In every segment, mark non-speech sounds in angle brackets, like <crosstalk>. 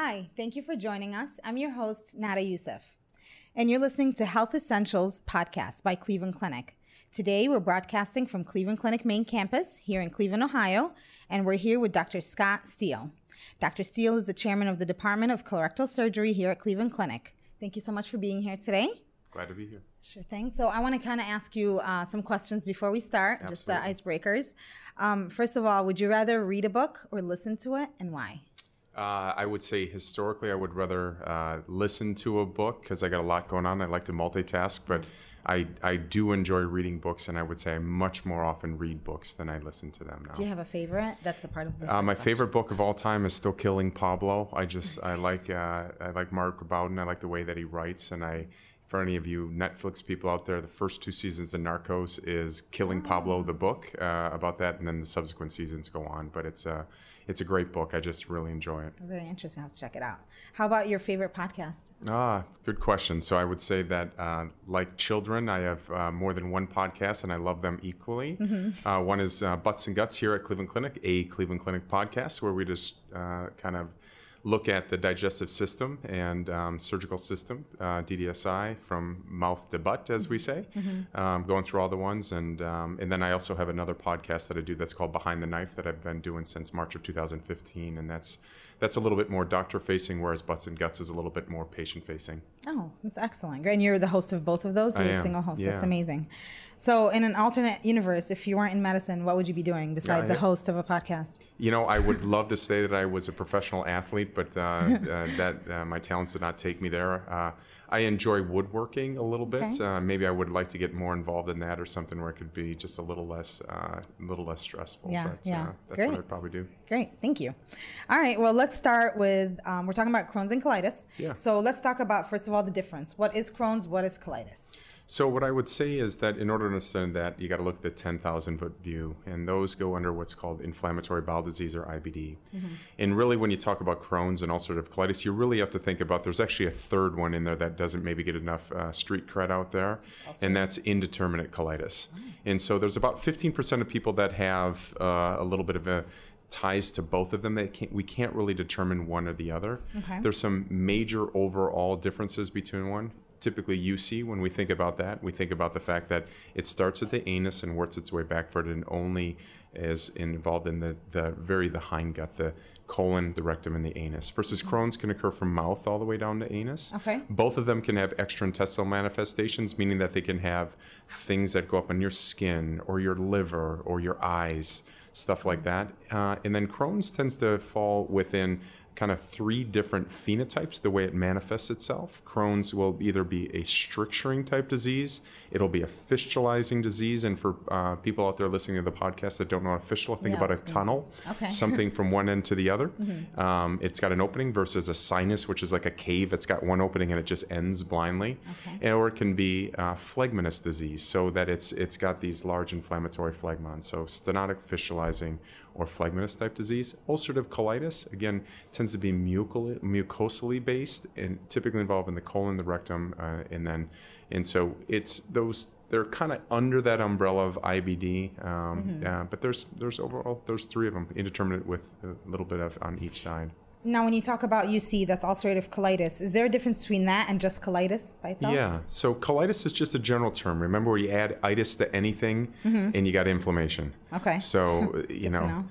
Hi, thank you for joining us. I'm your host, Nada Youssef, and you're listening to Health Essentials podcast by Cleveland Clinic. Today, we're broadcasting from Cleveland Clinic main campus here in Cleveland, Ohio, and we're here with Dr. Scott Steele. Dr. Steele is the chairman of the Department of Colorectal Surgery here at Cleveland Clinic. Thank you so much for being here today. Glad to be here. Sure thing. So, I want to kind of ask you uh, some questions before we start, just uh, icebreakers. Um, first of all, would you rather read a book or listen to it, and why? Uh, I would say historically, I would rather uh, listen to a book because I got a lot going on. I like to multitask, but I, I do enjoy reading books, and I would say I much more often read books than I listen to them now. Do you have a favorite? That's a part of the. Uh, my favorite book of all time is still Killing Pablo. I just I like uh, I like Mark Bowden. I like the way that he writes, and I. For any of you Netflix people out there, the first two seasons of Narcos is Killing Pablo, the book uh, about that, and then the subsequent seasons go on. But it's a it's a great book. I just really enjoy it. Very interesting. I'll have to check it out. How about your favorite podcast? Ah, good question. So I would say that, uh, like children, I have uh, more than one podcast, and I love them equally. Uh, one is uh, Butts and Guts here at Cleveland Clinic, a Cleveland Clinic podcast, where we just uh, kind of look at the digestive system and um, surgical system, uh, DDSI, from mouth to butt, as we say, um, going through all the ones. And um, and then I also have another podcast that I do that's called Behind the Knife that I've been doing since March of 2015, and that's that's a little bit more doctor facing, whereas Butts and Guts is a little bit more patient facing. Oh, that's excellent. And you're the host of both of those? I You're a am, single host. That's amazing. So, in an alternate universe, if you weren't in medicine, what would you be doing besides Yeah, a I- host of a podcast? You know, I would love to say that I was a professional athlete, but uh, <laughs> uh, that uh, my talents did not take me there. Uh, I enjoy woodworking a little bit. Okay. Uh, maybe I would like to get more involved in that, or something where it could be just a little less, uh, a little less stressful. Yeah, but, yeah. Uh, that's Great. what I'd probably do. Great. Thank you. All right. Well, let's start with um, we're talking about Crohn's and colitis. Yeah. So, let's talk about, first of all, the difference. What is Crohn's? What is colitis? So what I would say is that in order to understand that, you got to look at the 10,000 foot view, and those go under what's called inflammatory bowel disease or IBD. And really, when you talk about Crohn's and ulcerative colitis, you really have to think about there's actually a third one in there that doesn't maybe get enough uh, street cred out there, and that's indeterminate colitis. And so there's about 15% of people that have uh, a little bit of a ties to both of them that can't, we can't really determine one or the other. Okay. There's some major overall differences between one. Typically, UC, when we think about that, we think about the fact that it starts at the anus and works its way backward and only is involved in the, the very the hindgut, the colon, the rectum, and the anus. Versus Crohn's can occur from mouth all the way down to anus. Okay. Both of them can have extraintestinal manifestations, meaning that they can have things that go up on your skin or your liver or your eyes, stuff like that. Uh, and then Crohn's tends to fall within kind of three different phenotypes the way it manifests itself. Crohn's will either be a stricturing type disease, it'll be a fistulizing disease. And for uh, people out there listening to the podcast that don't know a fistula, think Yeah, about a tunnel, Okay. something from one end to the other. Um, it's got an opening versus a sinus, which is like a cave. It's got one opening and it just ends blindly. Okay. Or it can be uh, phlegmonous disease, so that it's it's got these large inflammatory phlegmons. So stenotic fistulizing or phlegmonous type disease. Ulcerative colitis again tends to be mucal- mucosally based and typically involved in the colon, the rectum, uh, and then and so it's those. They're kind of under that umbrella of IBD, um, uh, but there's there's overall there's three of them, indeterminate with a little bit of on each side. Now, when you talk about UC, that's ulcerative colitis. Is there a difference between that and just colitis by itself? Yeah. So colitis is just a general term. Remember, where you add itis to anything, and you got inflammation. Okay. So <laughs> you know, know.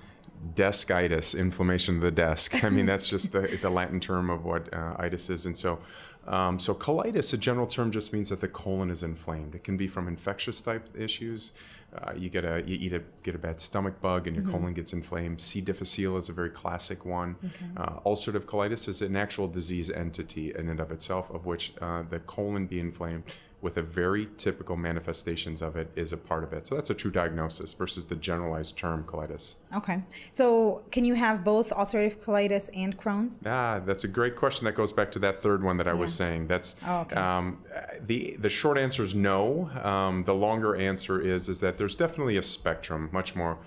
Descitis, inflammation of the desk. I mean, that's just the, the Latin term of what uh, itis is. And so, um, so colitis, a general term, just means that the colon is inflamed. It can be from infectious type issues. Uh, you get a you eat a get a bad stomach bug and your colon gets inflamed. C. difficile is a very classic one. Uh, ulcerative colitis is an actual disease entity in and of itself, of which uh, the colon be inflamed with a very typical manifestations of it is a part of it. So that's a true diagnosis versus the generalized term colitis. Okay. So, can you have both ulcerative colitis and Crohn's? Ah, that's a great question. That goes back to that third one that I was saying. That's Oh, okay. um, the the short answer is no. Um, the longer answer is is that there's definitely a spectrum, much more.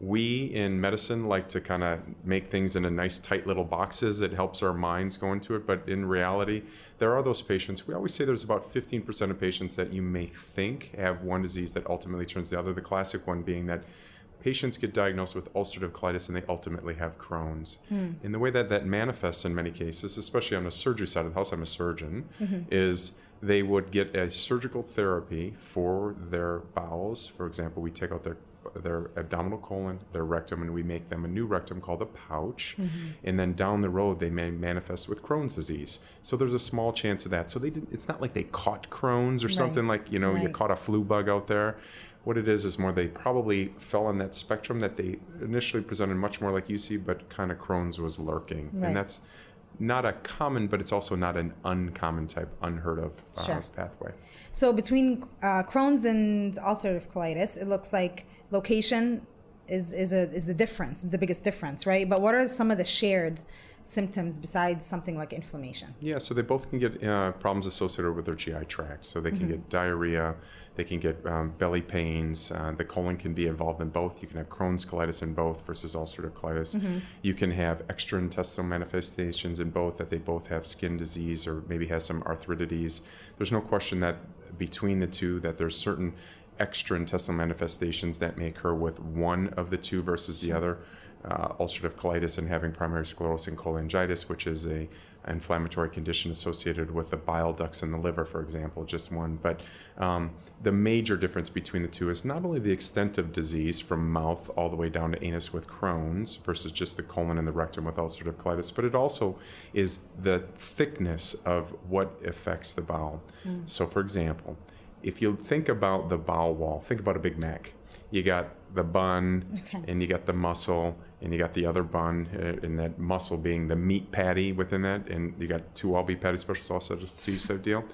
We in medicine like to kind of make things into nice, tight little boxes. It helps our minds go into it. But in reality, there are those patients. We always say there's about 15% of patients that you may think have one disease that ultimately turns the other. The classic one being that patients get diagnosed with ulcerative colitis and they ultimately have Crohn's. Hmm. In the way that that manifests in many cases, especially on the surgery side of the house, I'm a surgeon, mm-hmm. is they would get a surgical therapy for their bowels. For example, we take out their their abdominal colon, their rectum, and we make them a new rectum called a pouch. And then down the road, they may manifest with Crohn's disease. So there's a small chance of that. So they didn't, it's not like they caught Crohn's or something like you know you caught a flu bug out there. What it is is more they probably fell on that spectrum that they initially presented much more like UC, but kind of Crohn's was lurking, Right. and that's not a common, but it's also not an uncommon type, unheard of uh, Sure. pathway. So between uh, Crohn's and ulcerative colitis, it looks like location is is a is the difference, the biggest difference, right? But what are some of the shared symptoms besides something like inflammation? Yeah, so they both can get uh, problems associated with their GI tract. So they can get diarrhea, they can get um, belly pains. Uh, the colon can be involved in both. You can have Crohn's colitis in both versus ulcerative colitis. You can have extraintestinal manifestations in both, that they both have skin disease or maybe has some arthritides. There's no question that between the two, that there's certain extraintestinal manifestations that may occur with one of the two versus the other. Uh, ulcerative colitis and having primary sclerosing cholangitis, which is a inflammatory condition associated with the bile ducts in the liver, for example, just one. But um, the major difference between the two is not only the extent of disease from mouth all the way down to anus with Crohn's versus just the colon and the rectum with ulcerative colitis, but it also is the thickness of what affects the bowel. So, for example, if you think about the bowel wall, think about a Big Mac. You got the bun, Okay. and you got the muscle, and you got the other bun, uh, and that muscle being the meat patty within that, and you got two all beef patty special sauce, just two type deal.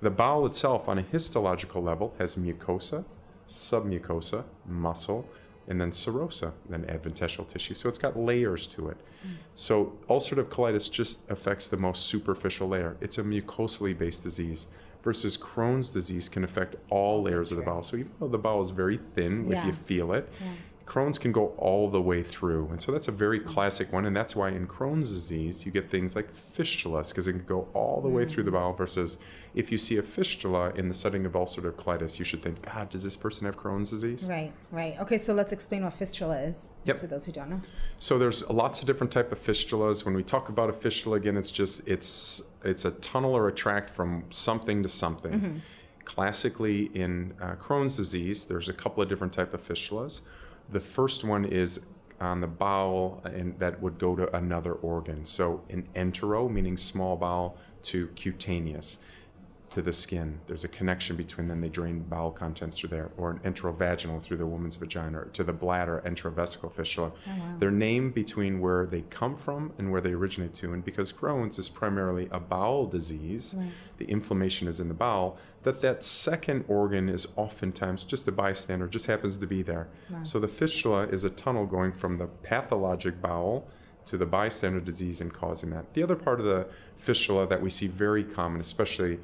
The bowel itself, on a histological level, has mucosa, submucosa, muscle, and then serosa, then adventitial tissue. So it's got layers to it. So ulcerative colitis just affects the most superficial layer. It's a mucosally based disease versus Crohn's disease can affect all layers of the bowel. So even though the bowel is very thin, if you feel it, Crohn's can go all the way through. And so that's a very classic one. And that's why in Crohn's disease, you get things like fistulas, because it can go all the way through the bowel. Versus if you see a fistula in the setting of ulcerative colitis, you should think, God, does this person have Crohn's disease? Right, right. Okay, so let's explain what fistula is Yep. to those who don't know. So there's lots of different type of fistulas. When we talk about a fistula, again, it's just it's it's a tunnel or a tract from something to something. Classically, in uh, Crohn's disease, there's a couple of different type of fistulas. The first one is on the bowel, and that would go to another organ. So an entero, meaning small bowel, to cutaneous to the skin. There's a connection between them. They drain bowel contents through there, or an enterovaginal through the woman's vagina, or to the bladder, enterovesical fistula. Oh, They're named between where they come from and where they originate to. And because Crohn's is primarily a bowel disease, the inflammation is in the bowel. That that second organ is oftentimes just a bystander, just happens to be there. So the fistula is a tunnel going from the pathologic bowel to the bystander disease and causing that. The other part of the fistula that we see very common, especially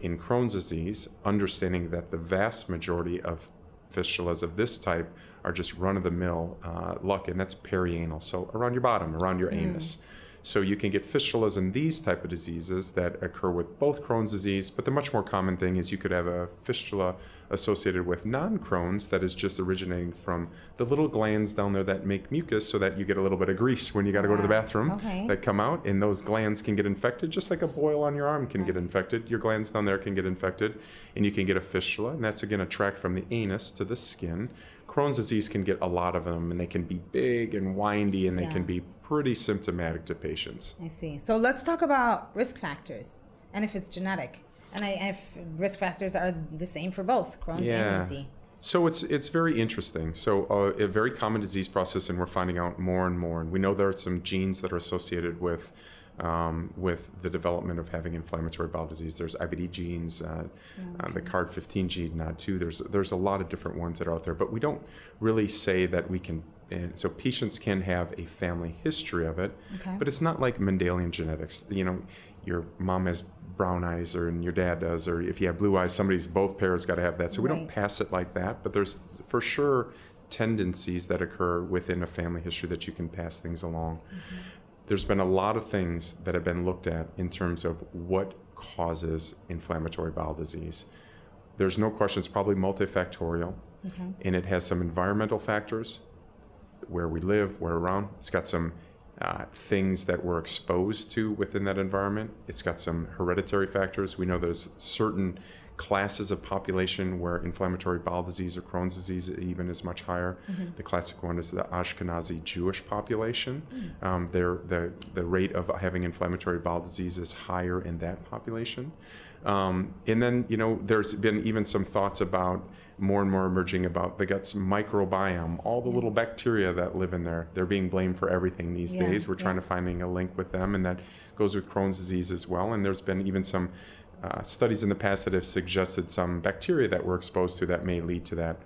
in Crohn's disease, understanding that the vast majority of fistulas of this type are just run of the mill uh, luck, and that's perianal, so around your bottom, around your anus. So you can get fistulas in these type of diseases that occur with both Crohn's disease, but the much more common thing is you could have a fistula associated with non-Crohn's that is just originating from the little glands down there that make mucus, so that you get a little bit of grease when you got to go to the ah, bathroom. Okay. That come out, and those glands can get infected, just like a boil on your arm can get infected. Your glands down there can get infected, and you can get a fistula, and that's again a tract from the anus to the skin. Crohn's disease can get a lot of them, and they can be big and windy, and they Yeah. can be pretty symptomatic to patients. I see. So let's talk about risk factors and if it's genetic. And I, if risk factors are the same for both Crohn's and UC. So it's it's very interesting. So uh, a very common disease process, and we're finding out more and more. And we know there are some genes that are associated with um, with the development of having inflammatory bowel disease. There's IBD genes, uh, uh, the CARD15 gene, NOD2. There's there's a lot of different ones that are out there, but we don't really say that we can. And so patients can have a family history of it, Okay. but it's not like Mendelian genetics. You know, your mom has brown eyes or and your dad does or if you have blue eyes somebody's both pairs got to have that so we don't pass it like that but there's for sure tendencies that occur within a family history that you can pass things along there's been a lot of things that have been looked at in terms of what causes inflammatory bowel disease there's no question it's probably multifactorial Okay. and it has some environmental factors where we live, where we're around. It's got some uh, things that we're exposed to within that environment. It's got some hereditary factors. We know there's certain classes of population where inflammatory bowel disease or Crohn's disease even is much higher. The classic one is the Ashkenazi Jewish population. Um, their, the, the rate of having inflammatory bowel disease is higher in that population. Um, and then, you know, there's been even some thoughts about more and more emerging about the gut's microbiome, all the little bacteria that live in there. They're being blamed for everything these Yeah, days. We're yeah. trying to finding a link with them, and that goes with Crohn's disease as well. And there's been even some uh, studies in the past that have suggested some bacteria that we're exposed to that may lead to that.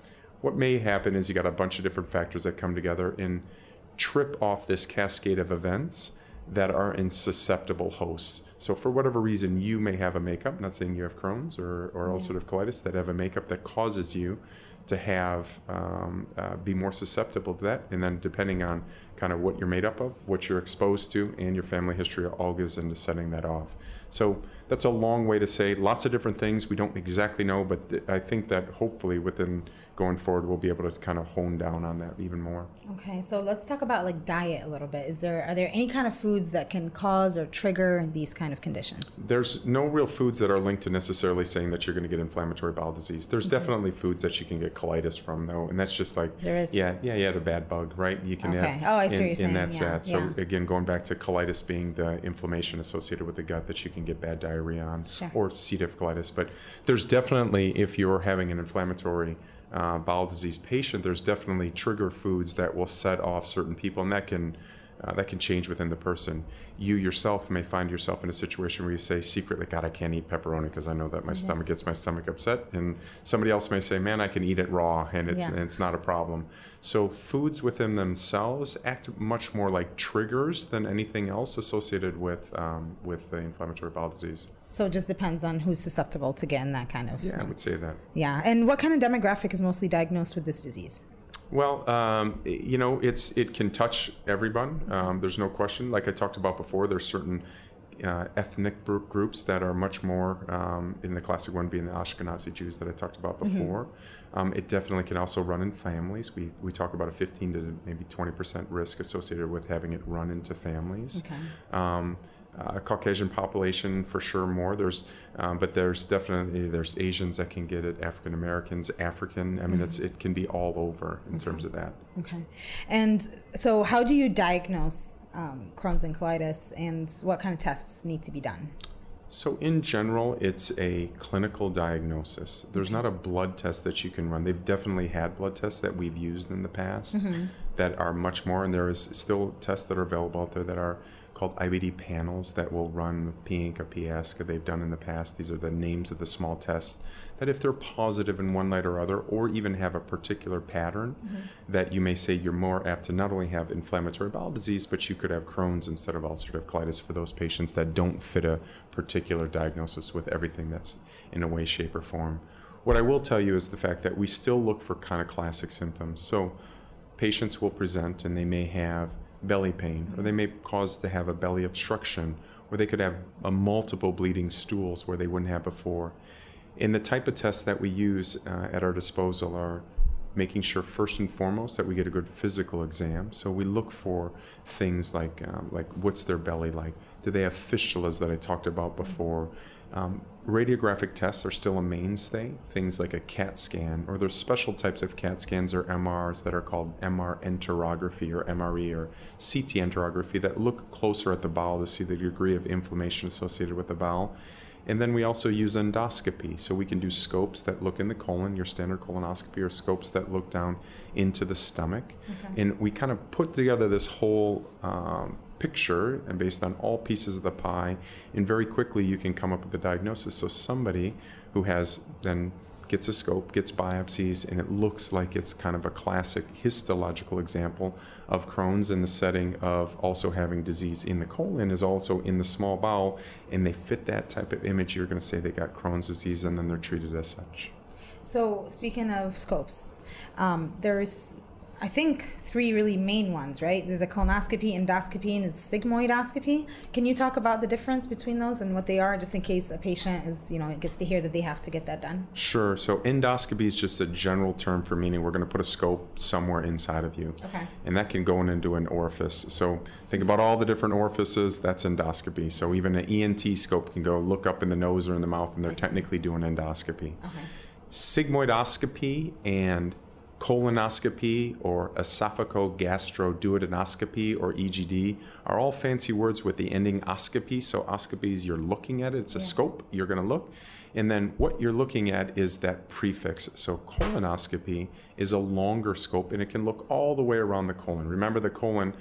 What may happen is you got a bunch of different factors that come together and trip off this cascade of events that are in susceptible hosts. So for whatever reason, you may have a makeup, not saying you have Crohn's or, or ulcerative colitis, that have a makeup that causes you to have, um, uh, be more susceptible to that. And then depending on kind of what you're made up of, what you're exposed to, and your family history all goes into setting that off. So that's a long way to say lots of different things we don't exactly know, but th- I think that hopefully within going forward, we'll be able to kind of hone down on that even more. Okay, so let's talk about like diet a little bit. Is there are there any kind of foods that can cause or trigger these kind of conditions? There's no real foods that are linked to necessarily saying that you're going to get inflammatory bowel disease. There's definitely foods that you can get colitis from, though, and that's just like There is? yeah, yeah, you had a bad bug, right? You can Okay. have, Oh, I see what and, you're saying. and that's Yeah, that. So yeah. again, going back to colitis being the inflammation associated with the gut that you can get bad diarrhea on, Sure. or C. diff colitis. But there's definitely, if you're having an inflammatory uh, bowel disease patient, there's definitely trigger foods that will set off certain people, and that can uh, that can change within the person. You yourself may find yourself in a situation where you say secretly, God, I can't eat pepperoni because I know that my stomach gets my stomach upset. And somebody else may say, man, I can eat it raw and it's, Yeah. and it's not a problem. So foods within themselves act much more like triggers than anything else associated with, um, with the inflammatory bowel disease. So it just depends on who's susceptible to getting that kind of. Yeah, I would say that. Yeah, and what kind of demographic is mostly diagnosed with this disease? Well, um, you know, it's it can touch everyone. Um, there's no question. Like I talked about before, there's certain uh, ethnic gr- groups that are much more um, in the classic one being the Ashkenazi Jews that I talked about before. Um, it definitely can also run in families. We we talk about a 15 to maybe 20 percent risk associated with having it run into families. Okay. Um, uh, Caucasian population for sure more. There's, um, but there's definitely there's Asians that can get it, African Americans, African. I mean, it's it can be all over in terms of that. Okay, and so how do you diagnose um, Crohn's and colitis, and what kind of tests need to be done? So in general, it's a clinical diagnosis. There's not a blood test that you can run. They've definitely had blood tests that we've used in the past that are much more, and there is still tests that are available out there that are called IBD panels that will run the pANCA, PIASCA. They've done in the past. These are the names of the small tests that, if they're positive in one light or other, or even have a particular pattern, mm-hmm. that you may say you're more apt to not only have inflammatory bowel disease, but you could have Crohn's instead of ulcerative colitis for those patients that don't fit a particular diagnosis with everything that's in a way, shape, or form. What I will tell you is the fact that we still look for kind of classic symptoms. So patients will present and they may have belly pain, or they may cause to have a belly obstruction, or they could have a multiple bleeding stools where they wouldn't have before. And the type of tests that we use uh, at our disposal are making sure first and foremost that we get a good physical exam. So we look for things like um, like what's their belly like? Do they have fistulas that I talked about before? Um, radiographic tests are still a mainstay. Things like a CAT scan, or there's special types of CAT scans or MRs that are called MR enterography or MRE or CT enterography that look closer at the bowel to see the degree of inflammation associated with the bowel. And then we also use endoscopy. So we can do scopes that look in the colon, your standard colonoscopy, or scopes that look down into the stomach. And we kind of put together this whole um, picture and based on all pieces of the pie. And very quickly you can come up with a diagnosis. So somebody who has then gets a scope, gets biopsies, and it looks like it's kind of a classic histological example of Crohn's in the setting of also having disease in the colon is also in the small bowel, and they fit that type of image, you're going to say they got Crohn's disease, and then they're treated as such. So, speaking of scopes, um, there's I think three really main ones, right? There's a colonoscopy, endoscopy, and a sigmoidoscopy. Can you talk about the difference between those and what they are, just in case a patient is, you know, gets to hear that they have to get that done? Sure. So endoscopy is just a general term for meaning we're going to put a scope somewhere inside of you, okay. and that can go into an orifice. So think about all the different orifices. That's endoscopy. So even an ENT scope can go look up in the nose or in the mouth, and they're technically doing endoscopy. Okay. Sigmoidoscopy and colonoscopy or esophagogastroduodenoscopy or EGD are all fancy words with the ending oscopy. So oscopy is you're looking at it, it's a Yeah. scope, you're going to look. And then what you're looking at is that prefix. So colonoscopy is a longer scope and it can look all the way around the colon. Remember, the colon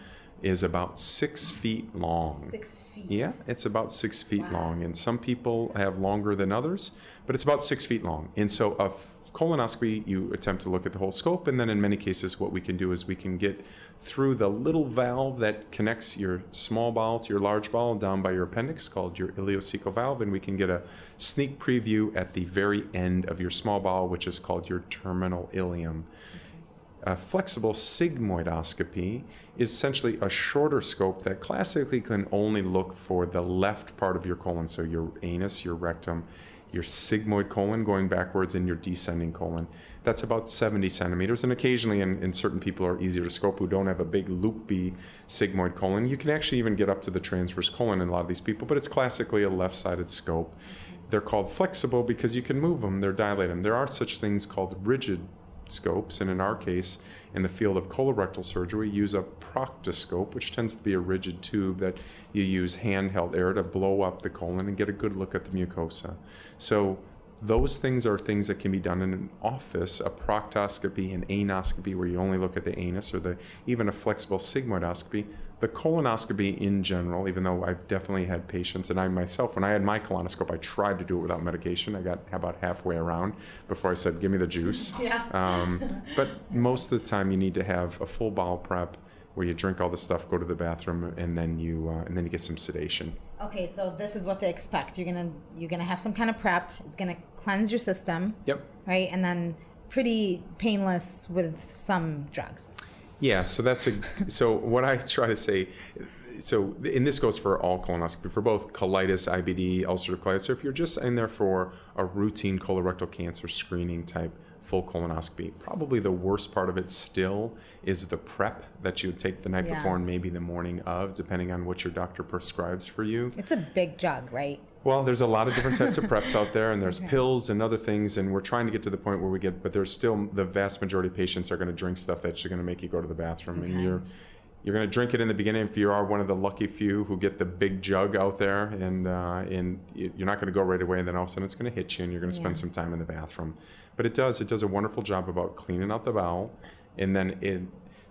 is about six feet long. Six feet. Yeah, it's about six feet Wow. long, and some people have longer than others, but it's about six feet long. And so, a colonoscopy, you attempt to look at the whole scope, and then in many cases, what we can do is we can get through the little valve that connects your small bowel to your large bowel down by your appendix, called your ileocecal valve, and we can get a sneak preview at the very end of your small bowel, which is called your terminal ileum. A flexible sigmoidoscopy is essentially a shorter scope that classically can only look for the left part of your colon, so your anus, your rectum, your sigmoid colon going backwards, and your descending colon. That's about 70 centimeters, and occasionally, in, in certain people are easier to scope who don't have a big loopy sigmoid colon. You can actually even get up to the transverse colon in a lot of these people, but it's classically a left-sided scope. They're called flexible because you can move them, they're dilate them. There are such things called rigid scopes, and in our case, in the field of colorectal surgery, use a proctoscope, which tends to be a rigid tube that you use handheld air to blow up the colon and get a good look at the mucosa. So those things are things that can be done in an office, a proctoscopy, an anoscopy, where you only look at the anus, or the even a flexible sigmoidoscopy. The colonoscopy in general, even though I've definitely had patients, and I myself, when I had my colonoscope, I tried to do it without medication. I got about halfway around before I said, "Give me the juice." <laughs> Yeah. Um, <laughs> but most of the time, you need to have a full bowel prep where you drink all the stuff, go to the bathroom, and then you uh, and then you get some sedation. Okay, so this is what to expect. You're gonna you're gonna have some kind of prep. It's gonna cleanse your system, Yep. right? And then pretty painless with some drugs. Yeah, so that's a so what I try to say so and this goes for all colonoscopy for both colitis, IBD, ulcerative colitis. So if you're just in there for a routine colorectal cancer screening type full colonoscopy, probably the worst part of it still is the prep that you would take the night Yeah. before and maybe the morning of, depending on what your doctor prescribes for you. It's a big jug, right? Well, there's a lot of different types of <laughs> preps out there, and there's Okay. pills and other things, and we're trying to get to the point where we get, but there's still the vast majority of patients are going to drink stuff that's going to make you go to the bathroom, Okay. and you're you're going to drink it in the beginning if you are one of the lucky few who get the big jug out there, and uh, and you're not going to go right away, and then all of a sudden it's going to hit you, and you're going to spend Yeah. some time in the bathroom. But it does it does a wonderful job about cleaning out the bowel, and then it.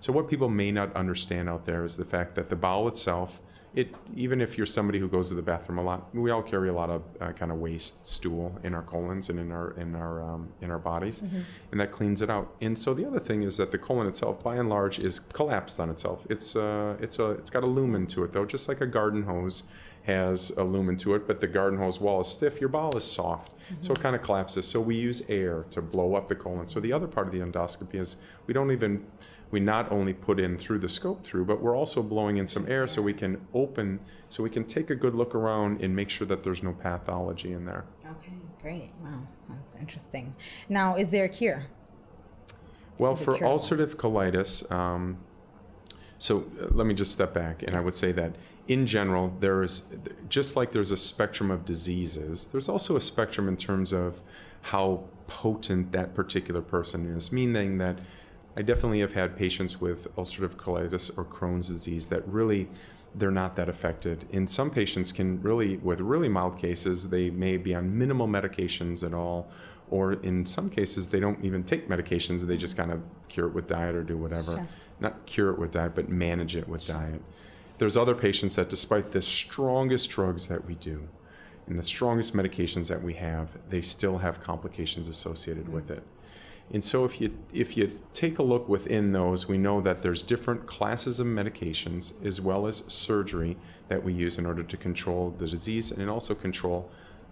So what people may not understand out there is the fact that the bowel itself it even if you're somebody who goes to the bathroom a lot, we all carry a lot of uh, kind of waste stool in our colons and in our in our um, in our bodies, and that cleans it out. And so the other thing is that the colon itself, by and large, is collapsed on itself. It's uh, it's a it's got a lumen to it though, just like a garden hose has a lumen to it, but the garden hose wall is stiff. Your bowel is soft, so it kind of collapses. So we use air to blow up the colon. So the other part of the endoscopy is we don't even we not only put in through the scope through, but we're also blowing in some air so we can open, so we can take a good look around and make sure that there's no pathology in there. Okay, great. Wow, sounds interesting. Now, is there a cure? Well, for ulcerative colitis, um, so uh, let me just step back, and I would say that in general, there is just like there's a spectrum of diseases, there's also a spectrum in terms of how potent that particular person is, meaning that I definitely have had patients with ulcerative colitis or Crohn's disease that really they're not that affected. And some patients can really, with really mild cases, they may be on minimal medications at all, or in some cases, they don't even take medications. They just kind of cure it with diet or do whatever. Sure. Not cure it with diet, but manage it with diet. There's other patients that, despite the strongest drugs that we do, and the strongest medications that we have, they still have complications associated with mm. it. And so if you if you take a look within those, we know that there's different classes of medications as well as surgery that we use in order to control the disease and also control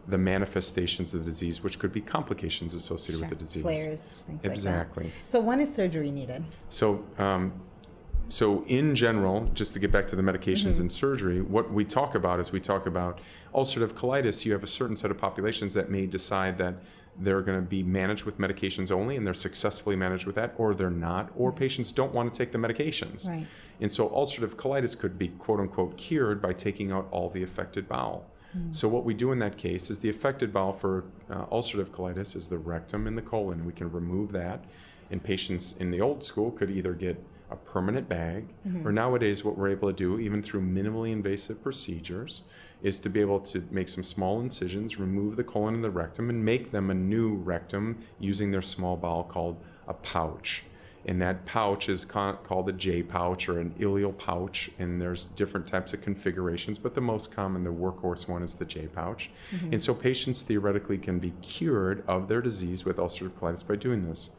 the manifestations of the disease, which could be complications associated sure. with the disease. Flares, things exactly. like that. So when is surgery needed? So um, so in general, just to get back to the medications mm-hmm. and surgery, what we talk about is we talk about ulcerative colitis. You have a certain set of populations that may decide that they're going to be managed with medications only and they're successfully managed with that or they're not or mm-hmm. patients don't want to take the medications right. and so ulcerative colitis could be quote unquote cured by taking out all the affected bowel mm. so what we do in that case is the affected bowel for uh, ulcerative colitis is the rectum and the colon we can remove that and patients in the old school could either get a permanent bag, mm-hmm. or nowadays, what we're able to do, even through minimally invasive procedures, is to be able to make some small incisions, remove the colon and the rectum, and make them a new rectum using their small bowel called a pouch. And that pouch is called a J pouch or an ileal pouch, and there's different types of configurations, but the most common, the workhorse one, is the J pouch. Mm-hmm. And so patients theoretically can be cured of their disease with ulcerative colitis by doing this.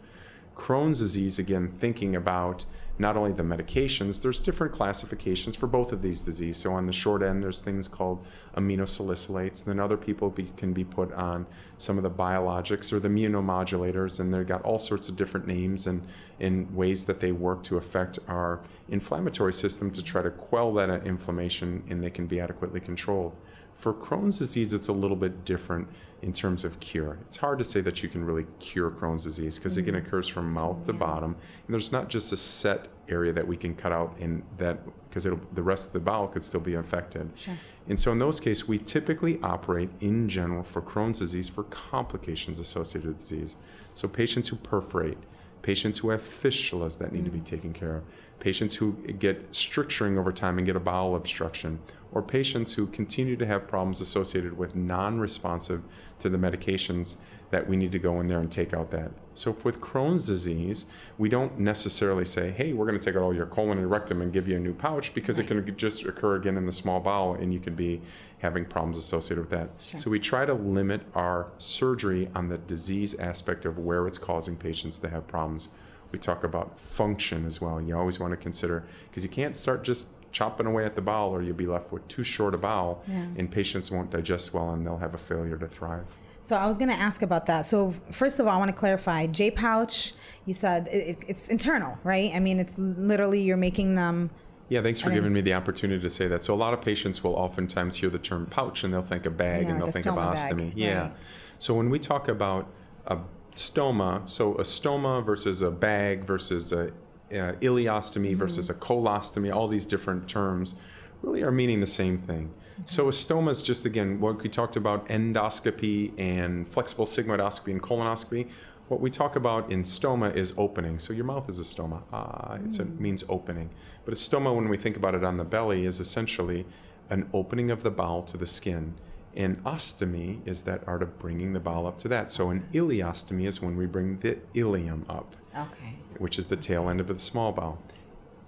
Crohn's disease, again, thinking about not only the medications, there's different classifications for both of these diseases. So on the short end, there's things called aminosalicylates. Then other people be, can be put on some of the biologics or the immunomodulators, and they've got all sorts of different names and in ways that they work to affect our inflammatory system to try to quell that inflammation, and they can be adequately controlled. For Crohn's disease, it's a little bit different in terms of cure. It's hard to say that you can really cure Crohn's disease because mm-hmm. it occurs from mouth to bottom, and there's not just a set area that we can cut out in that because the rest of the bowel could still be affected. Sure. And so in those cases, we typically operate in general for Crohn's disease for complications associated with disease. So patients who perforate, patients who have fistulas that need mm. to be mm. taken care of, patients who get stricturing over time and get a bowel obstruction, or patients who continue to have problems associated with non responsive to the medications that we need to go in there and take out that. So, with Crohn's disease, we don't necessarily say, hey, we're going to take out all your colon and rectum and give you a new pouch because right. it can just occur again in the small bowel and you could be having problems associated with that. Sure. So, we try to limit our surgery on the disease aspect of where it's causing patients to have problems. We talk about function as well. You always want to consider because you can't start just chopping away at the bowel or you'll be left with too short a bowel yeah. and patients won't digest well and they'll have a failure to thrive. So I was going to ask about that. So first of all, I want to clarify. J pouch, you said it, it's internal, right? I mean, it's literally you're making them. Yeah, thanks for giving me the opportunity to say that. So a lot of patients will oftentimes hear the term pouch and they'll think a bag yeah, and they'll think of ostomy. Bag, yeah. Right. So when we talk about a stoma, so a stoma versus a bag versus a uh, ileostomy mm-hmm. versus a colostomy, all these different terms really are meaning the same thing. Mm-hmm. So a stoma is just again what we talked about endoscopy and flexible sigmoidoscopy and colonoscopy. What we talk about in stoma is opening. So your mouth is a stoma. Ah, mm. it means opening. But a stoma, when we think about it on the belly, is essentially an opening of the bowel to the skin. And ostomy is that art of bringing the bowel up to that. So an ileostomy is when we bring the ileum up. Okay. Which is the tail end of the small bowel.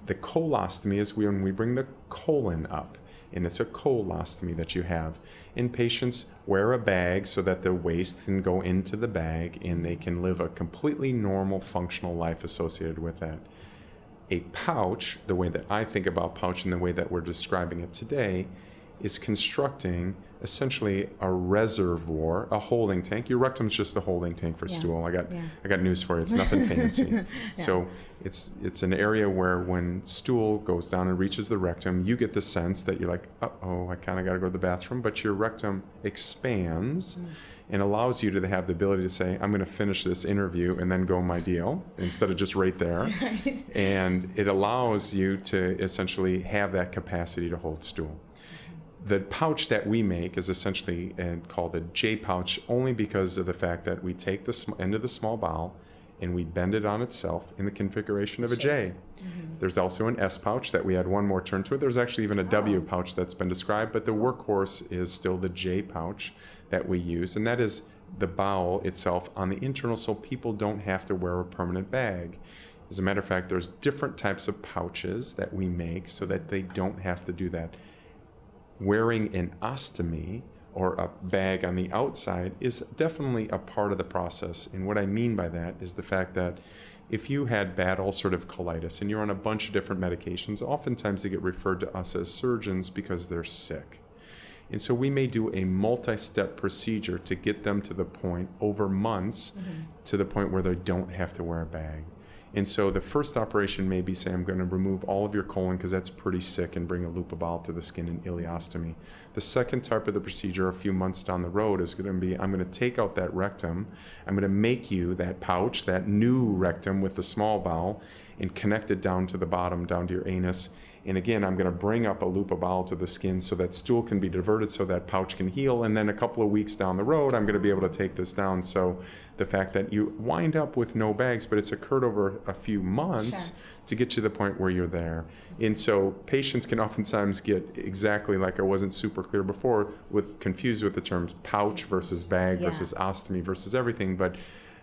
The colostomy is when we bring the colon up, and it's a colostomy that you have. And patients wear a bag so that the waste can go into the bag and they can live a completely normal, functional life associated with that. A pouch, the way that I think about pouch and the way that we're describing it today, is constructing essentially a reservoir, a holding tank. Your rectum's just a holding tank for yeah. stool. I got yeah. I got news for you. It's nothing <laughs> fancy. yeah. So it's it's an area where when stool goes down and reaches the rectum, you get the sense that you're like, oh, I kind of got to go to the bathroom, but your rectum expands. Mm. And allows you to have the ability to say, I'm going to finish this interview and then go my deal instead of just right there. <laughs> right. And it allows you to essentially have that capacity to hold stool the pouch that we make is essentially uh, called a J pouch only because of the fact that we take the sm- end of the small bowel and we bend it on itself in the configuration of a J. Mm-hmm. There's also an S pouch that we add one more turn to it. There's actually even a W oh. pouch that's been described, but the workhorse is still the J pouch that we use, and that is the bowel itself on the internal so people don't have to wear a permanent bag. As a matter of fact, there's different types of pouches that we make so that they don't have to do that wearing an ostomy or a bag on the outside is definitely a part of the process. And what I mean by that is the fact that if you had bad ulcerative colitis and you're on a bunch of different medications, oftentimes they get referred to us as surgeons because they're sick. And so we may do a multi step procedure to get them to the point over months mm-hmm. to the point where they don't have to wear a bag. And so the first operation may be say, I'm going to remove all of your colon because that's pretty sick and bring a loop of bowel to the skin and ileostomy. The second type of the procedure, a few months down the road, is going to be I'm going to take out that rectum. I'm going to make you that pouch, that new rectum with the small bowel, and connect it down to the bottom, down to your anus and again, I'm going to bring up a loop of bowel to the skin so that stool can be diverted so that pouch can heal. And then a couple of weeks down the road, I'm going to be able to take this down. So the fact that you wind up with no bags, but it's occurred over a few months sure. to get to the point where you're there. And so patients can oftentimes get exactly like I wasn't super clear before with confused with the terms pouch versus bag yeah. versus ostomy versus everything. But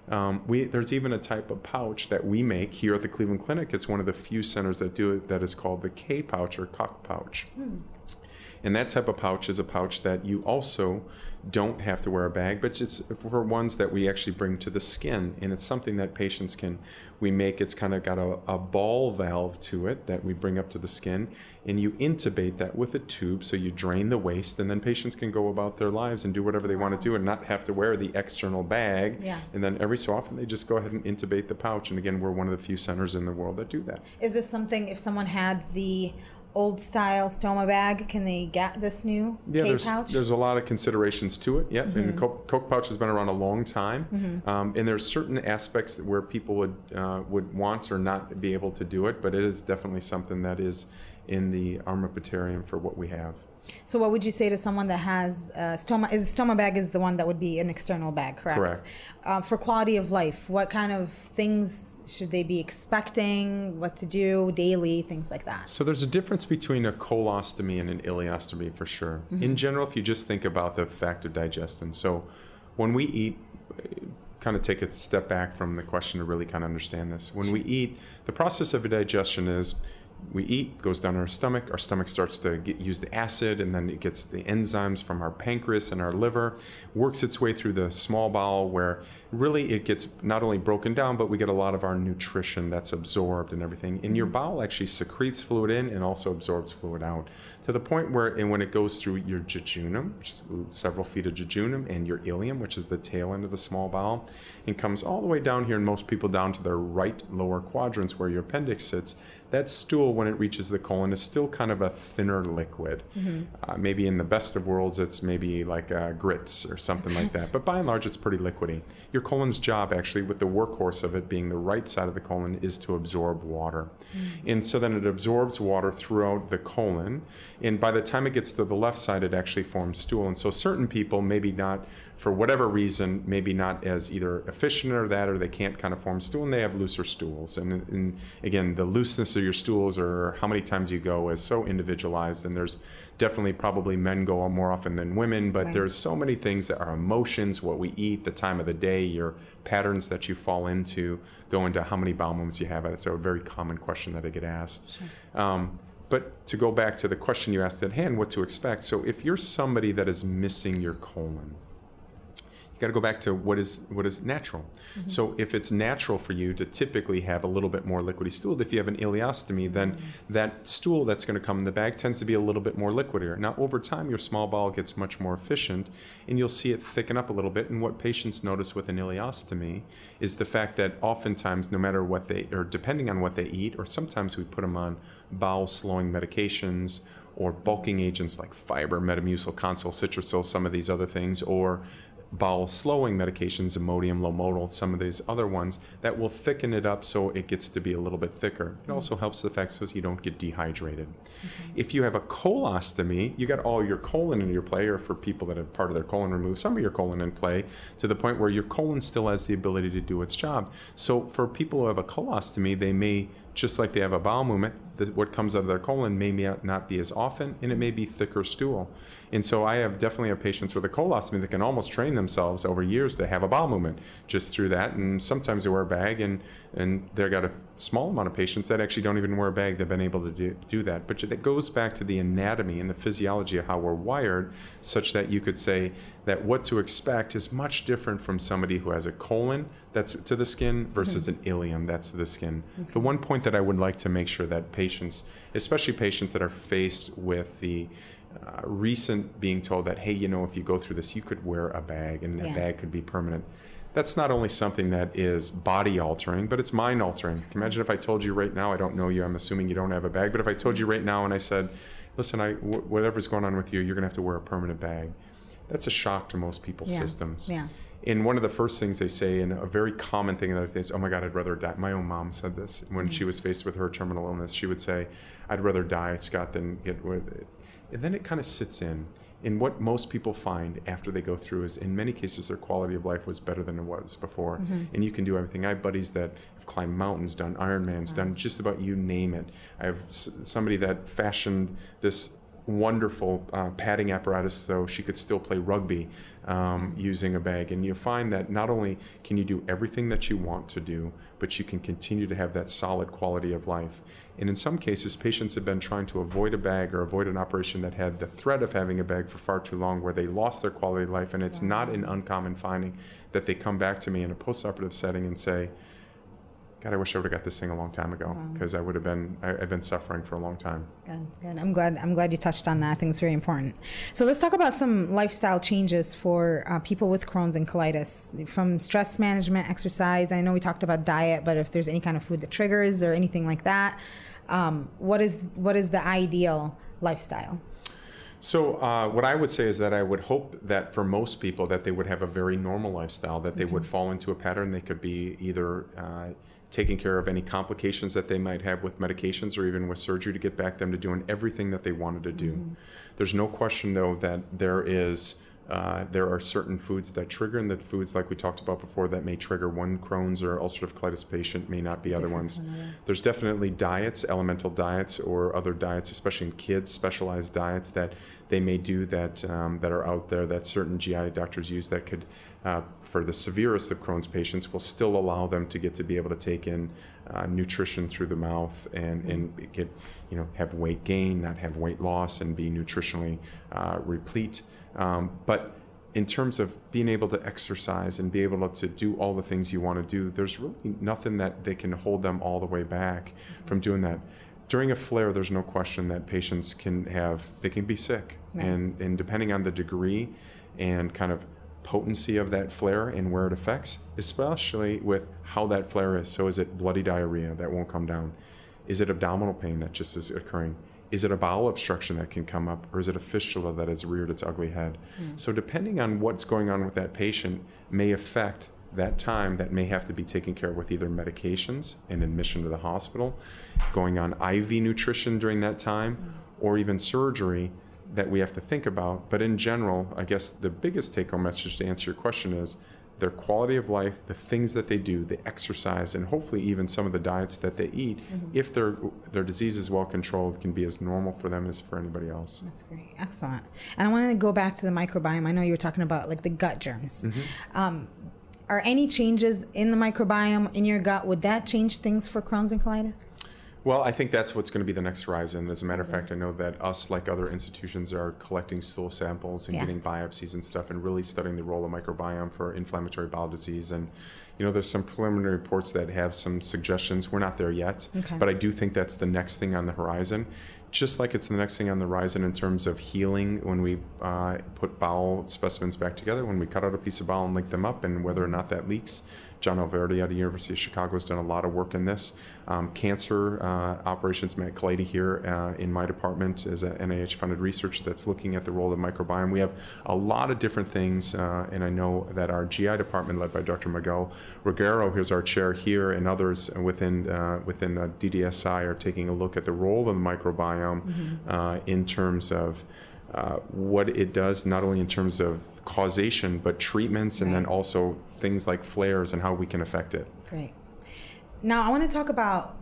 um, we, there's even a type of pouch that we make here at the Cleveland Clinic. It's one of the few centers that do it that is called the K pouch or Kock pouch. Hmm. And that type of pouch is a pouch that you also don't have to wear a bag, but it's for ones that we actually bring to the skin. And it's something that patients can, we make, it's kind of got a, a ball valve to it that we bring up to the skin. And you intubate that with a tube so you drain the waste. And then patients can go about their lives and do whatever they want to do and not have to wear the external bag. Yeah. And then every so often they just go ahead and intubate the pouch. And again, we're one of the few centers in the world that do that. Is this something, if someone had the old style stoma bag, can they get this new yeah, K there's, pouch? There's a lot of considerations to it. Yep, mm-hmm. and Kock, Kock, pouch has been around a long time, mm-hmm. um, and there's certain aspects where people would uh, would want or not be able to do it, but it is definitely something that is in the armamentarium for what we have. So, what would you say to someone that has uh, stoma? Is stoma bag is the one that would be an external bag, correct? Correct. Uh, for quality of life, what kind of things should they be expecting? What to do daily? Things like that. So, there's a difference between a colostomy and an ileostomy for sure. Mm-hmm. In general, if you just think about the fact of digestion, so when we eat kind of take a step back from the question to really kind of understand this. When we eat, the process of digestion is we eat goes down our stomach. Our stomach starts to get, use the acid and then it gets the enzymes from our pancreas and our liver works its way through the small bowel where really it gets not only broken down but we get a lot of our nutrition that's absorbed and everything and your bowel actually secretes fluid in and also absorbs fluid out to the point where and when it goes through your jejunum which is several feet of jejunum and your ileum which is the tail end of the small bowel and comes all the way down here and most people down to their right lower quadrants where your appendix sits that stool, when it reaches the colon, is still kind of a thinner liquid. Mm-hmm. Uh, maybe in the best of worlds, it's maybe like uh, grits or something like that. <laughs> But by and large, it's pretty liquidy. Your colon's job, actually, with the workhorse of it being the right side of the colon, is to absorb water. Mm-hmm. And so then it absorbs water throughout the colon. And by the time it gets to the left side, it actually forms stool. And so certain people, maybe not for whatever reason, maybe not as either efficient or that, or they can't kind of form stool, and they have looser stools. And, and, again, the looseness of your stools or how many times you go is so individualized. And there's definitely probably men go more often than women, but right. there's so many things that are emotions, what we eat, the time of the day, your patterns that you fall into, go into how many bowel movements you have. It's a very common question that I get asked. Sure. Um, but to go back to the question you asked at hand, what to expect. So if you're somebody that is missing your colon, you got to go back to what is what is natural. Mm-hmm. So if it's natural for you to typically have a little bit more liquidy stool, if you have an ileostomy, then mm-hmm. that stool that's going to come in the bag tends to be a little bit more liquidier. Now over time, your small bowel gets much more efficient, and you'll see it thicken up a little bit. And what patients notice with an ileostomy is the fact that oftentimes, no matter what they or depending on what they eat, or sometimes we put them on bowel slowing medications or bulking agents like fiber, Metamucil, Konsyl, Citrucel, some of these other things, or bowel slowing medications, Imodium, Lomotil, some of these other ones, that will thicken it up so it gets to be a little bit thicker. It also helps the fact so you don't get dehydrated. Mm-hmm. If you have a colostomy, you got all your colon in your play, or for people that have part of their colon removed, some of your colon in play, to the point where your colon still has the ability to do its job. So for people who have a colostomy, they may just like they have a bowel movement, what comes out of their colon may not be as often, and it may be thicker stool. And so I have definitely have patients with a colostomy that can almost train themselves over years to have a bowel movement just through that. And sometimes they wear a bag, and and they've got a small amount of patients that actually don't even wear a bag. They've been able to do, do that. But it goes back to the anatomy and the physiology of how we're wired, such that you could say that what to expect is much different from somebody who has a colon that's to the skin versus mm-hmm. an ileum that's to the skin. Okay. The one point that I would like to make sure that patients, especially patients that are faced with the uh, recent being told that, hey, you know, if you go through this, you could wear a bag and that yeah. bag could be permanent. That's not only something that is body altering, but it's mind altering. Imagine if I told you right now, I don't know you, I'm assuming you don't have a bag, but if I told you right now and I said, listen, I, w- whatever's going on with you, you're going to have to wear a permanent bag. That's a shock to most people's yeah. systems. Yeah. And one of the first things they say, and a very common thing that they say, oh my God, I'd rather die. My own mom said this when mm-hmm. she was faced with her terminal illness. She would say, I'd rather die, Scott, than get with it and then it kind of sits in. And what most people find after they go through is, in many cases, their quality of life was better than it was before. Mm-hmm. And you can do everything. I have buddies that have climbed mountains, done Ironmans, wow. done just about you name it. I have somebody that fashioned this wonderful uh, padding apparatus so she could still play rugby um, using a bag. And you find that not only can you do everything that you want to do, but you can continue to have that solid quality of life. And in some cases, patients have been trying to avoid a bag or avoid an operation that had the threat of having a bag for far too long, where they lost their quality of life. And it's not an uncommon finding that they come back to me in a postoperative setting and say, God, I wish I would have got this thing a long time ago because I would have been I, have been suffering for a long time. Good, good. I'm glad I'm glad you touched on that. I think it's very important. So let's talk about some lifestyle changes for uh, people with Crohn's and colitis, from stress management, exercise. I know we talked about diet, but if there's any kind of food that triggers or anything like that, um, what is what is the ideal lifestyle? So uh, what I would say is that I would hope that for most people that they would have a very normal lifestyle, that they mm-hmm. would fall into a pattern. They could be either uh, taking care of any complications that they might have with medications or even with surgery to get back them to doing everything that they wanted to do. Mm-hmm. There's no question though that there is uh, there are certain foods that trigger, and the foods, like we talked about before, that may trigger one Crohn's or ulcerative colitis patient may not be Different other ones. There's definitely diets, elemental diets, or other diets, especially in kids, specialized diets that they may do that um, that are out there that certain GI doctors use that could, uh, for the severest of Crohn's patients, will still allow them to get to be able to take in uh, nutrition through the mouth and, and get, you know, have weight gain, not have weight loss, and be nutritionally uh, replete. Um, but in terms of being able to exercise and be able to do all the things you want to do, there's really nothing that they can hold them all the way back from doing that. During a flare, there's no question that patients can have, they can be sick. And, and depending on the degree and kind of potency of that flare and where it affects, especially with how that flare is. So, is it bloody diarrhea that won't come down? Is it abdominal pain that just is occurring? Is it a bowel obstruction that can come up or is it a fistula that has reared its ugly head mm. so depending on what's going on with that patient may affect that time that may have to be taken care of with either medications and admission to the hospital going on iv nutrition during that time mm. or even surgery that we have to think about but in general i guess the biggest take home message to answer your question is their quality of life, the things that they do, the exercise, and hopefully even some of the diets that they eat, mm-hmm. if their their disease is well controlled, can be as normal for them as for anybody else. That's great, excellent. And I want to go back to the microbiome. I know you were talking about like the gut germs. Mm-hmm. Um, are any changes in the microbiome in your gut? Would that change things for Crohn's and colitis? Well, I think that's what's going to be the next horizon. As a matter of fact, I know that us, like other institutions, are collecting stool samples and yeah. getting biopsies and stuff, and really studying the role of microbiome for inflammatory bowel disease. And you know, there's some preliminary reports that have some suggestions. We're not there yet, okay. but I do think that's the next thing on the horizon. Just like it's the next thing on the horizon in terms of healing when we uh, put bowel specimens back together, when we cut out a piece of bowel and link them up, and whether or not that leaks. John Alverdy at the University of Chicago has done a lot of work in this. Um, cancer uh, operations, Matt Kalady here uh, in my department is an NIH-funded research that's looking at the role of microbiome. We have a lot of different things, uh, and I know that our GI department, led by Dr. Miguel Regueiro, who's our chair here, and others within uh, within uh, DDSI are taking a look at the role of the microbiome mm-hmm. Uh, in terms of Uh, what it does, not only in terms of causation, but treatments, and then also things like flares and how we can affect it. Great. Now, I want to talk about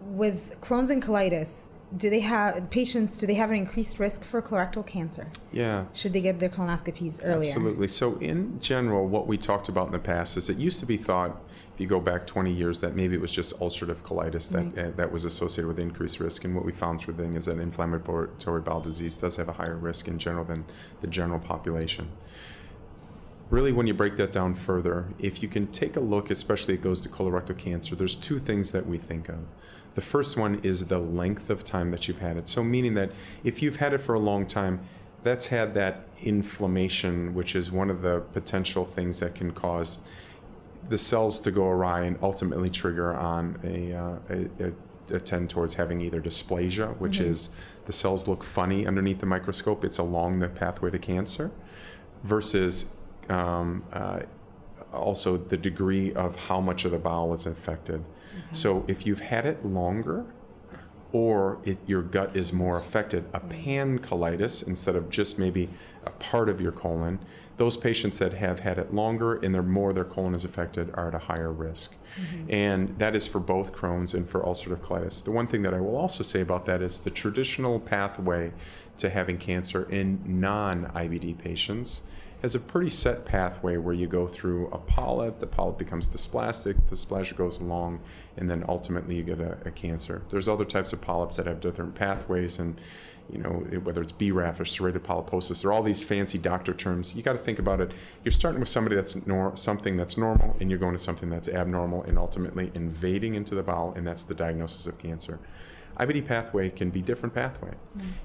with Crohn's and colitis, do they have patients? Do they have an increased risk for colorectal cancer? Yeah. Should they get their colonoscopies earlier? Absolutely. So, in general, what we talked about in the past is it used to be thought, if you go back 20 years, that maybe it was just ulcerative colitis that Mm-hmm. uh, that was associated with increased risk. And what we found through thing is that inflammatory bowel disease does have a higher risk in general than the general population. Really, when you break that down further, if you can take a look, especially it goes to colorectal cancer, there's two things that we think of. The first one is the length of time that you've had it. So, meaning that if you've had it for a long time, that's had that inflammation, which is one of the potential things that can cause the cells to go awry and ultimately trigger on a, uh, a, a, a tend towards having either dysplasia, which is the cells look funny underneath the microscope. It's along the pathway to cancer, versus um, uh, also the degree of how much of the bowel is affected. Mm-hmm. So if you've had it longer, or it, your gut is more affected, a mm-hmm. pancolitis instead of just maybe a part of your colon, those patients that have had it longer and they're more their colon is affected are at a higher risk. Mm-hmm. And that is for both Crohn's and for ulcerative colitis. The one thing that I will also say about that is the traditional pathway to having cancer in non IBD patients has a pretty set pathway where you go through a polyp, the polyp becomes dysplastic, the dysplasia goes along, and then ultimately you get a, a cancer. There's other types of polyps that have different pathways, and you know whether it's BRAF or serrated polyposis, there are all these fancy doctor terms. You got to think about it. You're starting with somebody that's nor- something that's normal, and you're going to something that's abnormal, and ultimately invading into the bowel, and that's the diagnosis of cancer. IBD pathway can be different pathway,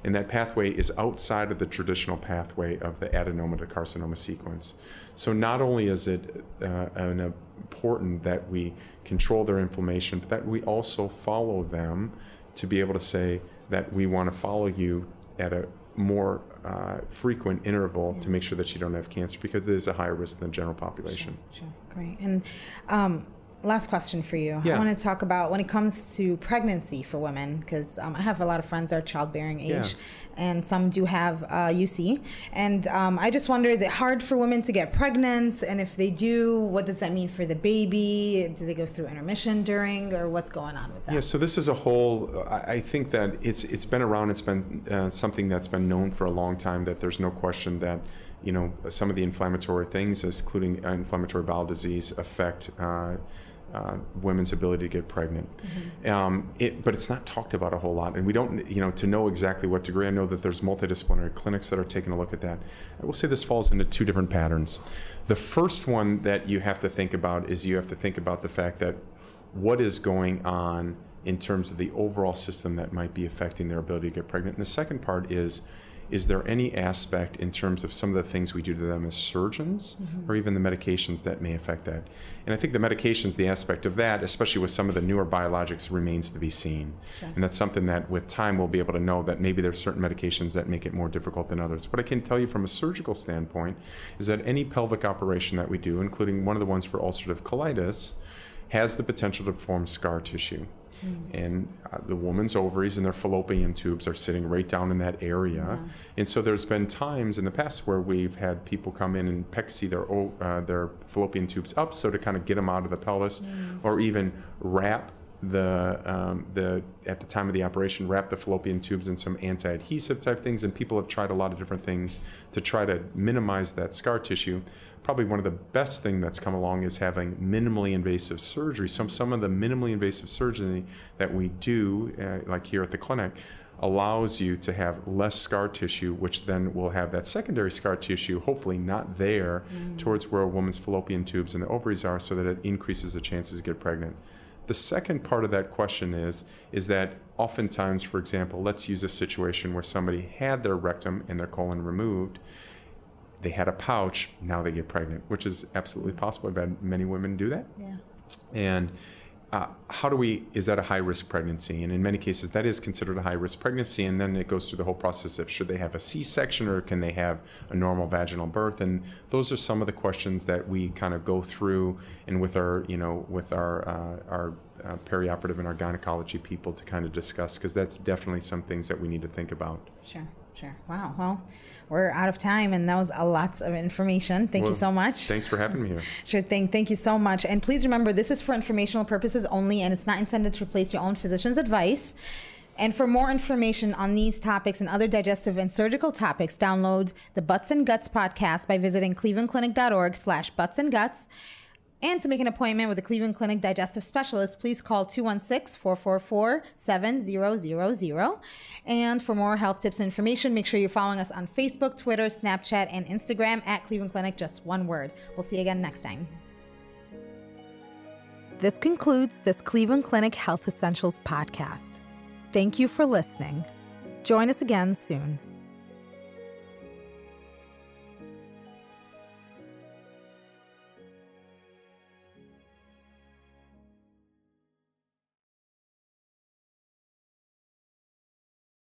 and that pathway is outside of the traditional pathway of the adenoma to carcinoma sequence. So not only is it uh, an important that we control their inflammation, but that we also follow them to be able to say that we want to follow you at a more uh, frequent interval to make sure that you don't have cancer because it is a higher risk than the general population. Sure, great. And um, last question for you. Yeah. I want to talk about when it comes to pregnancy for women, because um, I have a lot of friends that are childbearing age, Yeah. and some do have uh, UC. And um, I just wonder, is it hard for women to get pregnant? And if they do, what does that mean for the baby? Do they go through intermission during, or what's going on with that? Yeah, so this is a whole. I think that it's it's been around. It's been uh, something that's been known for a long time. That there's no question that you know some of the inflammatory things, including uh, inflammatory bowel disease, affect. Uh, uh, women's ability to get pregnant, um, it, but it's not talked about a whole lot, and we don't, you know, to know exactly what degree. I know that there's multidisciplinary clinics that are taking a look at that. I will say this falls into two different patterns. The first one that you have to think about is you have to think about the fact that what is going on in terms of the overall system that might be affecting their ability to get pregnant. And the second part is is there any aspect in terms of some of the things we do to them as surgeons mm-hmm. or even the medications that may affect that? And I think the medications, the aspect of that, especially with some of the newer biologics, remains to be seen. And that's something that with time we'll be able to know that maybe there's certain medications that make it more difficult than others. What I can tell you from a surgical standpoint is that any pelvic operation that we do, including one of the ones for ulcerative colitis, has the potential to form scar tissue. And uh, the woman's ovaries and their fallopian tubes are sitting right down in that area. And so there's been times in the past where we've had people come in and pexy their uh, their fallopian tubes up so to kind of get them out of the pelvis, or even wrap the um, the at the time of the operation wrap the fallopian tubes in some anti-adhesive type things. And people have tried a lot of different things to try to minimize that scar tissue probably one of the best thing that's come along is having minimally invasive surgery some some of the minimally invasive surgery that we do uh, like here at the clinic allows you to have less scar tissue which then will have that secondary scar tissue hopefully not there towards where a woman's fallopian tubes and the ovaries are so that it increases the chances to get pregnant the second part of that question is is that oftentimes, for example, let's use a situation where somebody had their rectum and their colon removed. They had a pouch, now they get pregnant, which is absolutely possible. I've had many women do that. Yeah. And uh, how do we, is that a high risk pregnancy? And in many cases, that is considered a high risk pregnancy. And then it goes through the whole process of should they have a C section or can they have a normal vaginal birth? And those are some of the questions that we kind of go through and with our, you know, with our, uh, our uh, perioperative and our gynecology people to kind of discuss because that's definitely some things that we need to think about. Sure. Sure. Wow. Well, we're out of time, and that was a lots of information. Thank Well, you so much. Thanks for having me here. Sure thing. Thank you so much. And please remember, this is for informational purposes only, and it's not intended to replace your own physician's advice. And for more information on these topics and other digestive and surgical topics, download the Butts and Guts podcast by visiting clevelandclinic.org slash butts and guts. And to make an appointment with a Cleveland Clinic digestive specialist, please call 216 444 7000. And for more health tips and information, make sure you're following us on Facebook, Twitter, Snapchat, and Instagram at Cleveland Clinic, just one word. We'll see you again next time. This concludes this Cleveland Clinic Health Essentials podcast. Thank you for listening. Join us again soon.